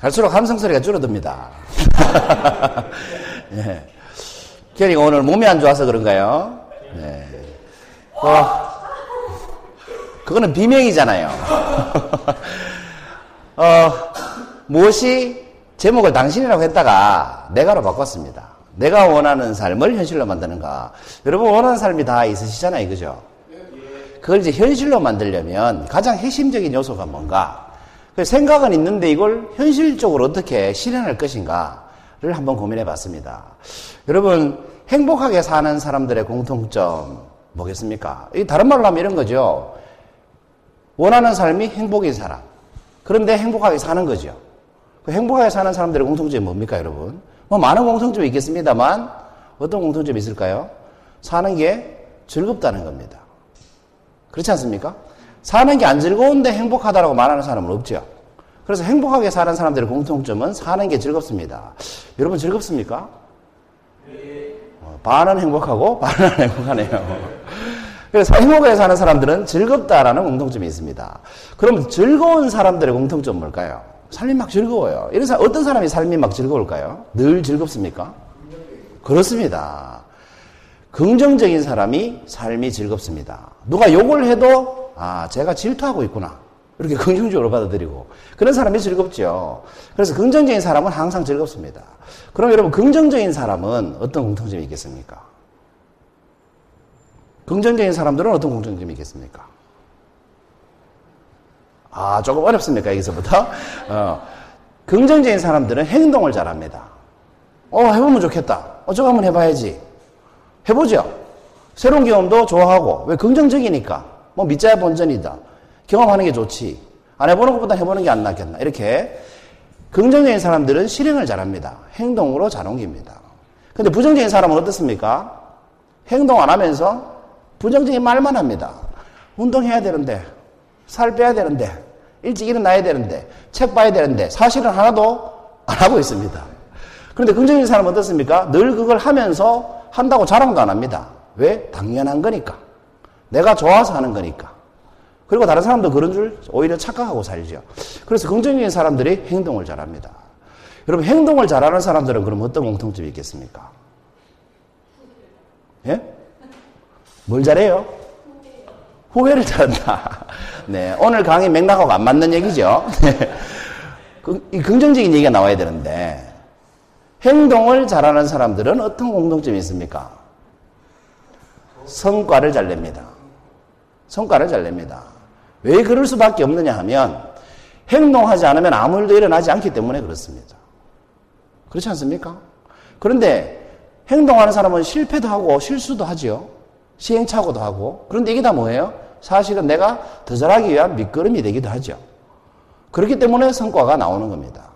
갈수록 함성 소리가 줄어듭니다. 예. 결이가 오늘 몸이 안 좋아서 그런가요? 네. 어, 그거는 비명이잖아요. 어, 무엇이 제목을 당신이라고 했다가 내가로 바꿨습니다. 내가 원하는 삶을 현실로 만드는가. 여러분 원하는 삶이 다 있으시잖아요. 그죠? 그걸 이제 현실로 만들려면 가장 핵심적인 요소가 뭔가? 그 생각은 있는데 이걸 현실적으로 어떻게 실현할 것인가를 한번 고민해 봤습니다. 여러분, 행복하게 사는 사람들의 공통점 뭐겠습니까? 이 다른 말로 하면 이런 거죠. 원하는 삶이 행복인 사람. 그런데 행복하게 사는 거죠. 그 행복하게 사는 사람들의 공통점이 뭡니까, 여러분? 뭐 많은 공통점이 있겠습니다만 어떤 공통점이 있을까요? 사는 게 즐겁다는 겁니다. 그렇지 않습니까? 사는 게 안 즐거운데 행복하다라고 말하는 사람은 없죠. 그래서 행복하게 사는 사람들의 공통점은 사는 게 즐겁습니다. 여러분 즐겁습니까? 어, 반은 행복하고 반은 안 행복하네요. 그래서 행복하게 사는 사람들은 즐겁다라는 공통점이 있습니다. 그럼 즐거운 사람들의 공통점은 뭘까요? 삶이 막 즐거워요. 이런 사람, 어떤 사람이 삶이 막 즐거울까요? 늘 즐겁습니까? 그렇습니다. 긍정적인 사람이 삶이 즐겁습니다. 누가 욕을 해도 아 제가 질투하고 있구나 이렇게 긍정적으로 받아들이고 그런 사람이 즐겁죠. 그래서 긍정적인 사람은 항상 즐겁습니다. 그럼 여러분 긍정적인 사람은 어떤 공통점이 있겠습니까? 긍정적인 사람들은 어떤 공통점이 있겠습니까? 아 조금 어렵습니까 여기서부터? 어, 긍정적인 사람들은 행동을 잘합니다. 어 해보면 좋겠다. 어 저거 한번 해봐야지. 해보죠. 새로운 경험도 좋아하고 왜 긍정적이니까 뭐 밑자야 본전이다. 경험하는 게 좋지. 안 해보는 것보다 해보는 게 안 낫겠나. 이렇게 긍정적인 사람들은 실행을 잘합니다. 행동으로 잘 옮깁니다. 근데 부정적인 사람은 어떻습니까? 행동 안 하면서 부정적인 말만 합니다. 운동해야 되는데, 살 빼야 되는데, 일찍 일어나야 되는데, 책 봐야 되는데, 사실은 하나도 안 하고 있습니다. 그런데 긍정적인 사람은 어떻습니까? 늘 그걸 하면서 한다고 자랑도 안 합니다. 왜? 당연한 거니까. 내가 좋아서 하는 거니까. 그리고 다른 사람도 그런 줄 오히려 착각하고 살죠. 그래서 긍정적인 사람들이 행동을 잘합니다. 여러분, 행동을 잘하는 사람들은 그럼 어떤 공통점이 있겠습니까? 예? 뭘 잘해요? 후회를 잘한다. 네. 오늘 강의 맥락하고 안 맞는 얘기죠. 긍정적인 얘기가 나와야 되는데, 행동을 잘하는 사람들은 어떤 공통점이 있습니까? 성과를 잘 냅니다. 성과를 잘 냅니다. 왜 그럴 수밖에 없느냐 하면 행동하지 않으면 아무 일도 일어나지 않기 때문에 그렇습니다. 그렇지 않습니까? 그런데 행동하는 사람은 실패도 하고 실수도 하죠. 시행착오도 하고. 그런데 이게 다 뭐예요? 사실은 내가 더 잘하기 위한 밑거름이 되기도 하죠. 그렇기 때문에 성과가 나오는 겁니다.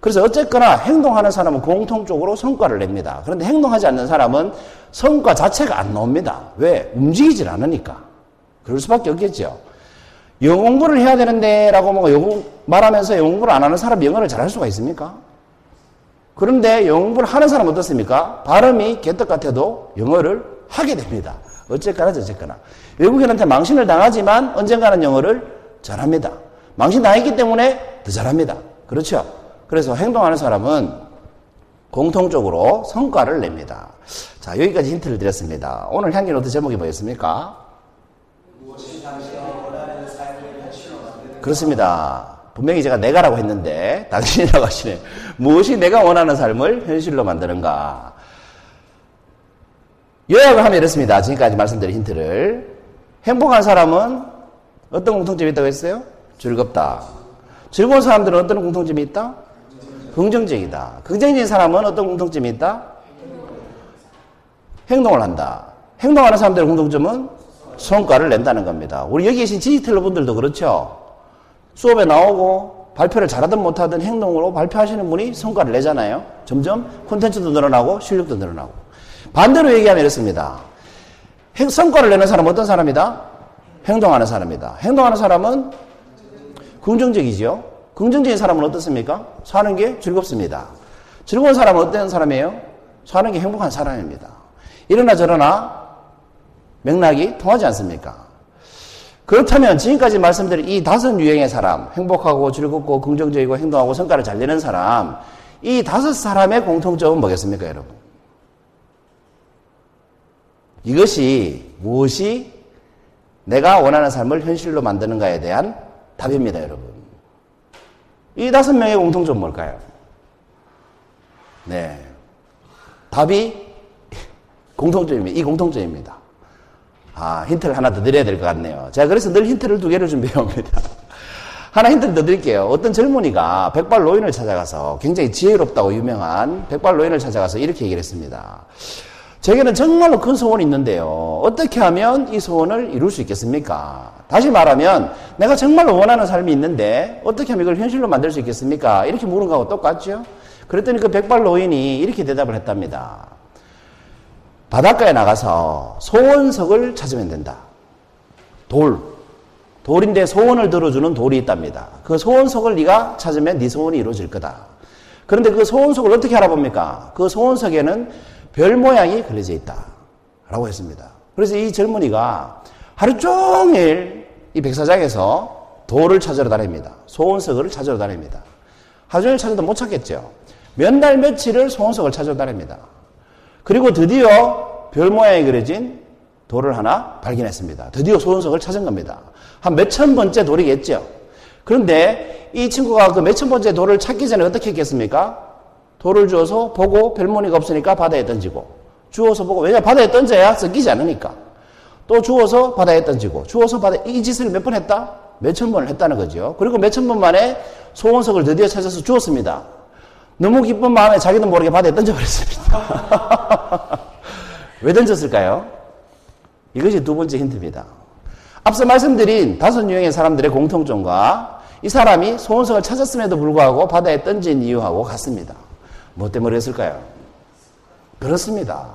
그래서 어쨌거나 행동하는 사람은 공통적으로 성과를 냅니다. 그런데 행동하지 않는 사람은 성과 자체가 안 나옵니다. 왜? 움직이질 않으니까. 그럴 수밖에 없겠죠. 영어 공부를 해야 되는데 라고 말하면서 영어 공부를 안 하는 사람이 영어를 잘할 수가 있습니까? 그런데 영어 공부를 하는 사람은 어떻습니까? 발음이 개떡 같아도 영어를 하게 됩니다. 어쨌거나 저쨌거나. 외국인한테 망신을 당하지만 언젠가는 영어를 잘합니다. 망신 당했기 때문에 더 잘합니다. 그렇죠? 그래서 행동하는 사람은 공통적으로 성과를 냅니다. 자, 여기까지 힌트를 드렸습니다. 오늘 향기 노트 제목이 뭐였습니까? 그렇습니다. 분명히 제가 내가라고 했는데 당신이라고 하시네. 무엇이 내가 원하는 삶을 현실로 만드는가? 요약을 하면 이렇습니다. 지금까지 말씀드린 힌트를. 행복한 사람은 어떤 공통점이 있다고 했어요? 즐겁다. 즐거운 사람들은 어떤 공통점이 있다? 긍정적이다. 긍정적인 사람은 어떤 공통점이 있다? 행동을 한다. 행동하는 사람들의 공통점은 성과를 낸다는 겁니다. 우리 여기 계신 디지털 분들도 그렇죠. 수업에 나오고 발표를 잘하든 못하든 행동으로 발표하시는 분이 성과를 내잖아요. 점점 콘텐츠도 늘어나고 실력도 늘어나고. 반대로 얘기하면 이렇습니다. 행, 성과를 내는 사람은 어떤 사람이다? 행동하는 사람이다. 행동하는 사람은 긍정적이죠. 긍정적인 사람은 어떻습니까? 사는 게 즐겁습니다. 즐거운 사람은 어떤 사람이에요? 사는 게 행복한 사람입니다. 이러나 저러나 맥락이 통하지 않습니까? 그렇다면 지금까지 말씀드린 이 다섯 유형의 사람, 행복하고 즐겁고 긍정적이고 행동하고 성과를 잘 내는 사람, 이 다섯 사람의 공통점은 뭐겠습니까, 여러분? 이것이 무엇이 내가 원하는 삶을 현실로 만드는가에 대한 답입니다, 여러분. 이 다섯 명의 공통점 뭘까요? 네. 답이 공통점입니다. 이 공통점입니다. 아, 힌트를 하나 더 드려야 될 것 같네요. 제가 그래서 늘 힌트를 두 개를 준비해 옵니다. 하나 힌트를 더 드릴게요. 어떤 젊은이가 백발 노인을 찾아가서 굉장히 지혜롭다고 유명한 백발 노인을 찾아가서 이렇게 얘기를 했습니다. 제게는 정말로 큰 소원이 있는데요. 어떻게 하면 이 소원을 이룰 수 있겠습니까? 다시 말하면 내가 정말로 원하는 삶이 있는데 어떻게 하면 이걸 현실로 만들 수 있겠습니까? 이렇게 물은 거하고 똑같죠? 그랬더니 그 백발 노인이 이렇게 대답을 했답니다. 바닷가에 나가서 소원석을 찾으면 된다. 돌. 돌인데 소원을 들어주는 돌이 있답니다. 그 소원석을 네가 찾으면 네 소원이 이루어질 거다. 그런데 그 소원석을 어떻게 알아봅니까? 그 소원석에는 별 모양이 그려져 있다. 라고 했습니다. 그래서 이 젊은이가 하루 종일 이 백사장에서 돌을 찾으러 다닙니다. 소원석을 찾으러 다닙니다. 하루 종일 찾아도 못 찾겠죠. 몇 날 며칠을 소원석을 찾으러 다닙니다. 그리고 드디어 별 모양이 그려진 돌을 하나 발견했습니다. 드디어 소원석을 찾은 겁니다. 한 몇천 번째 돌이겠죠. 그런데 이 친구가 그 몇천 번째 돌을 찾기 전에 어떻게 했겠습니까? 돌을 주어서 보고 별무늬가 없으니까 바다에 던지고 주워서 보고 왜냐 바다에 던져야 섞이지 않으니까 또 주워서 바다에 던지고 주워서 바다에 이 짓을 몇 번 했다? 몇천 번을 했다는 거죠. 그리고 몇천 번 만에 소원석을 드디어 찾아서 주었습니다. 너무 기쁜 마음에 자기도 모르게 바다에 던져버렸습니다. 왜 던졌을까요? 이것이 두 번째 힌트입니다. 앞서 말씀드린 다섯 유형의 사람들의 공통점과 이 사람이 소원석을 찾았음에도 불구하고 바다에 던진 이유하고 같습니다. 뭐 때문에 그랬을까요? 그렇습니다.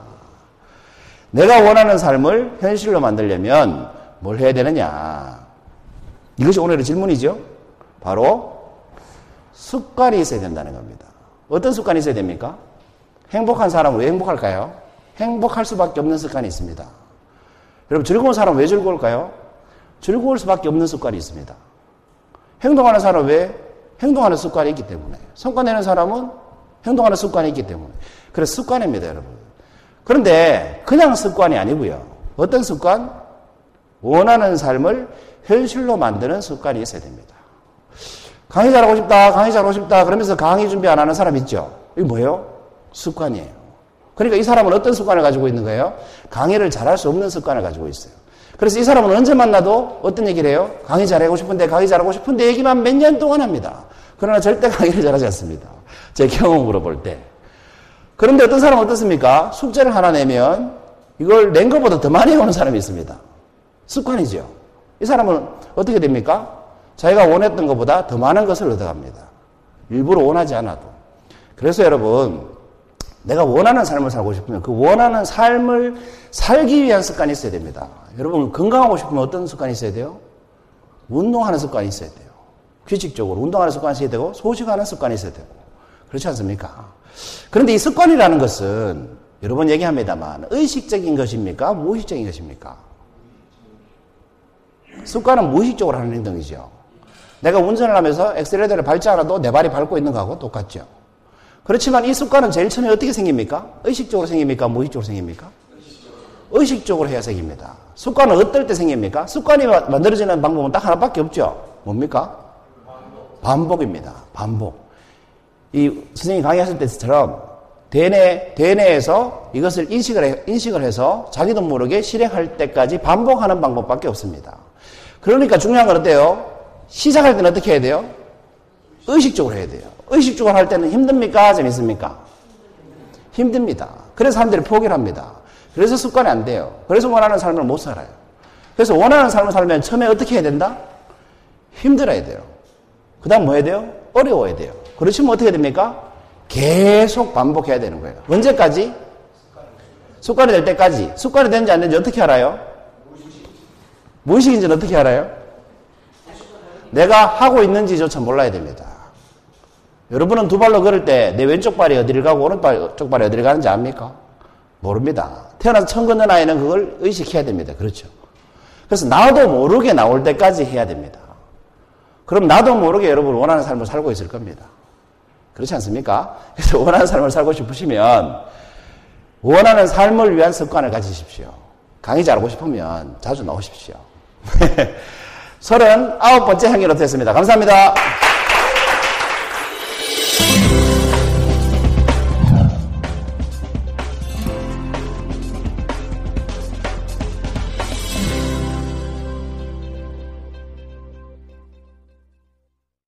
내가 원하는 삶을 현실로 만들려면 뭘 해야 되느냐? 이것이 오늘의 질문이죠. 바로 습관이 있어야 된다는 겁니다. 어떤 습관이 있어야 됩니까? 행복한 사람은 왜 행복할까요? 행복할 수밖에 없는 습관이 있습니다. 여러분, 즐거운 사람은 왜 즐거울까요? 즐거울 수밖에 없는 습관이 있습니다. 행동하는 사람은 왜? 행동하는 습관이 있기 때문에. 성과 내는 사람은 행동하는 습관이 있기 때문에. 그래서 습관입니다, 여러분. 그런데 그냥 습관이 아니고요. 어떤 습관? 원하는 삶을 현실로 만드는 습관이 있어야 됩니다. 강의 잘하고 싶다, 강의 잘하고 싶다, 그러면서 강의 준비 안 하는 사람 있죠? 이게 뭐예요? 습관이에요. 그러니까 이 사람은 어떤 습관을 가지고 있는 거예요? 강의를 잘할 수 없는 습관을 가지고 있어요. 그래서 이 사람은 언제 만나도 어떤 얘기를 해요? 강의 잘하고 싶은데, 강의 잘하고 싶은데 얘기만 몇 년 동안 합니다. 그러나 절대 강의를 잘하지 않습니다. 제 경험으로 볼 때. 그런데 어떤 사람은 어떻습니까? 숙제를 하나 내면 이걸 낸 것보다 더 많이 오는 사람이 있습니다. 습관이죠. 이 사람은 어떻게 됩니까? 자기가 원했던 것보다 더 많은 것을 얻어갑니다. 일부러 원하지 않아도. 그래서 여러분, 내가 원하는 삶을 살고 싶으면 그 원하는 삶을 살기 위한 습관이 있어야 됩니다. 여러분, 건강하고 싶으면 어떤 습관이 있어야 돼요? 운동하는 습관이 있어야 돼요. 규칙적으로 운동하는 습관이 있어야 되고, 소식하는 습관이 있어야 되고. 그렇지 않습니까? 그런데 이 습관이라는 것은 여러 번 얘기합니다만 의식적인 것입니까? 무의식적인 것입니까? 습관은 무의식적으로 하는 행동이죠. 내가 운전을 하면서 엑셀레이터를 밟지 않아도 내 발이 밟고 있는 거하고 똑같죠. 그렇지만 이 습관은 제일 처음에 어떻게 생깁니까? 의식적으로 생깁니까? 무의식적으로 생깁니까? 의식적으로 해야 생깁니다. 습관은 어떨 때 생깁니까? 습관이 만들어지는 방법은 딱 하나밖에 없죠. 뭡니까? 반복입니다. 반복. 이 선생님이 강의하실 때처럼 대뇌, 대뇌에서 이것을 인식을, 해, 인식을 해서 자기도 모르게 실행할 때까지 반복하는 방법밖에 없습니다. 그러니까 중요한 건 어때요? 시작할 때는 어떻게 해야 돼요? 의식적으로 해야 돼요. 의식적으로 할 때는 힘듭니까? 재밌습니까? 힘듭니다. 그래서 사람들이 포기를 합니다. 그래서 습관이 안 돼요. 그래서 원하는 삶을 못 살아요. 그래서 원하는 삶을 살면 처음에 어떻게 해야 된다? 힘들어야 돼요. 그 다음 뭐 해야 돼요? 어려워야 돼요. 그렇지면 어떻게 됩니까? 계속 반복해야 되는 거예요. 언제까지? 습관이 될 때까지. 습관이 되는지 안 되는지 어떻게 알아요? 무의식인지는 어떻게 알아요? 내가 하고 있는지조차 몰라야 됩니다. 여러분은 두 발로 걸을 때 내 왼쪽 발이 어디를 가고 오른쪽 발이 어디를 가는지 압니까? 모릅니다. 태어나서 처음 걷는 아이는 그걸 의식해야 됩니다. 그렇죠. 그래서 나도 모르게 나올 때까지 해야 됩니다. 그럼 나도 모르게 여러분 원하는 삶을 살고 있을 겁니다. 그렇지 않습니까? 그래서 원하는 삶을 살고 싶으시면 원하는 삶을 위한 습관을 가지십시오. 강의 잘하고 싶으면 자주 나오십시오. 39번째 향기로 됐습니다. 감사합니다.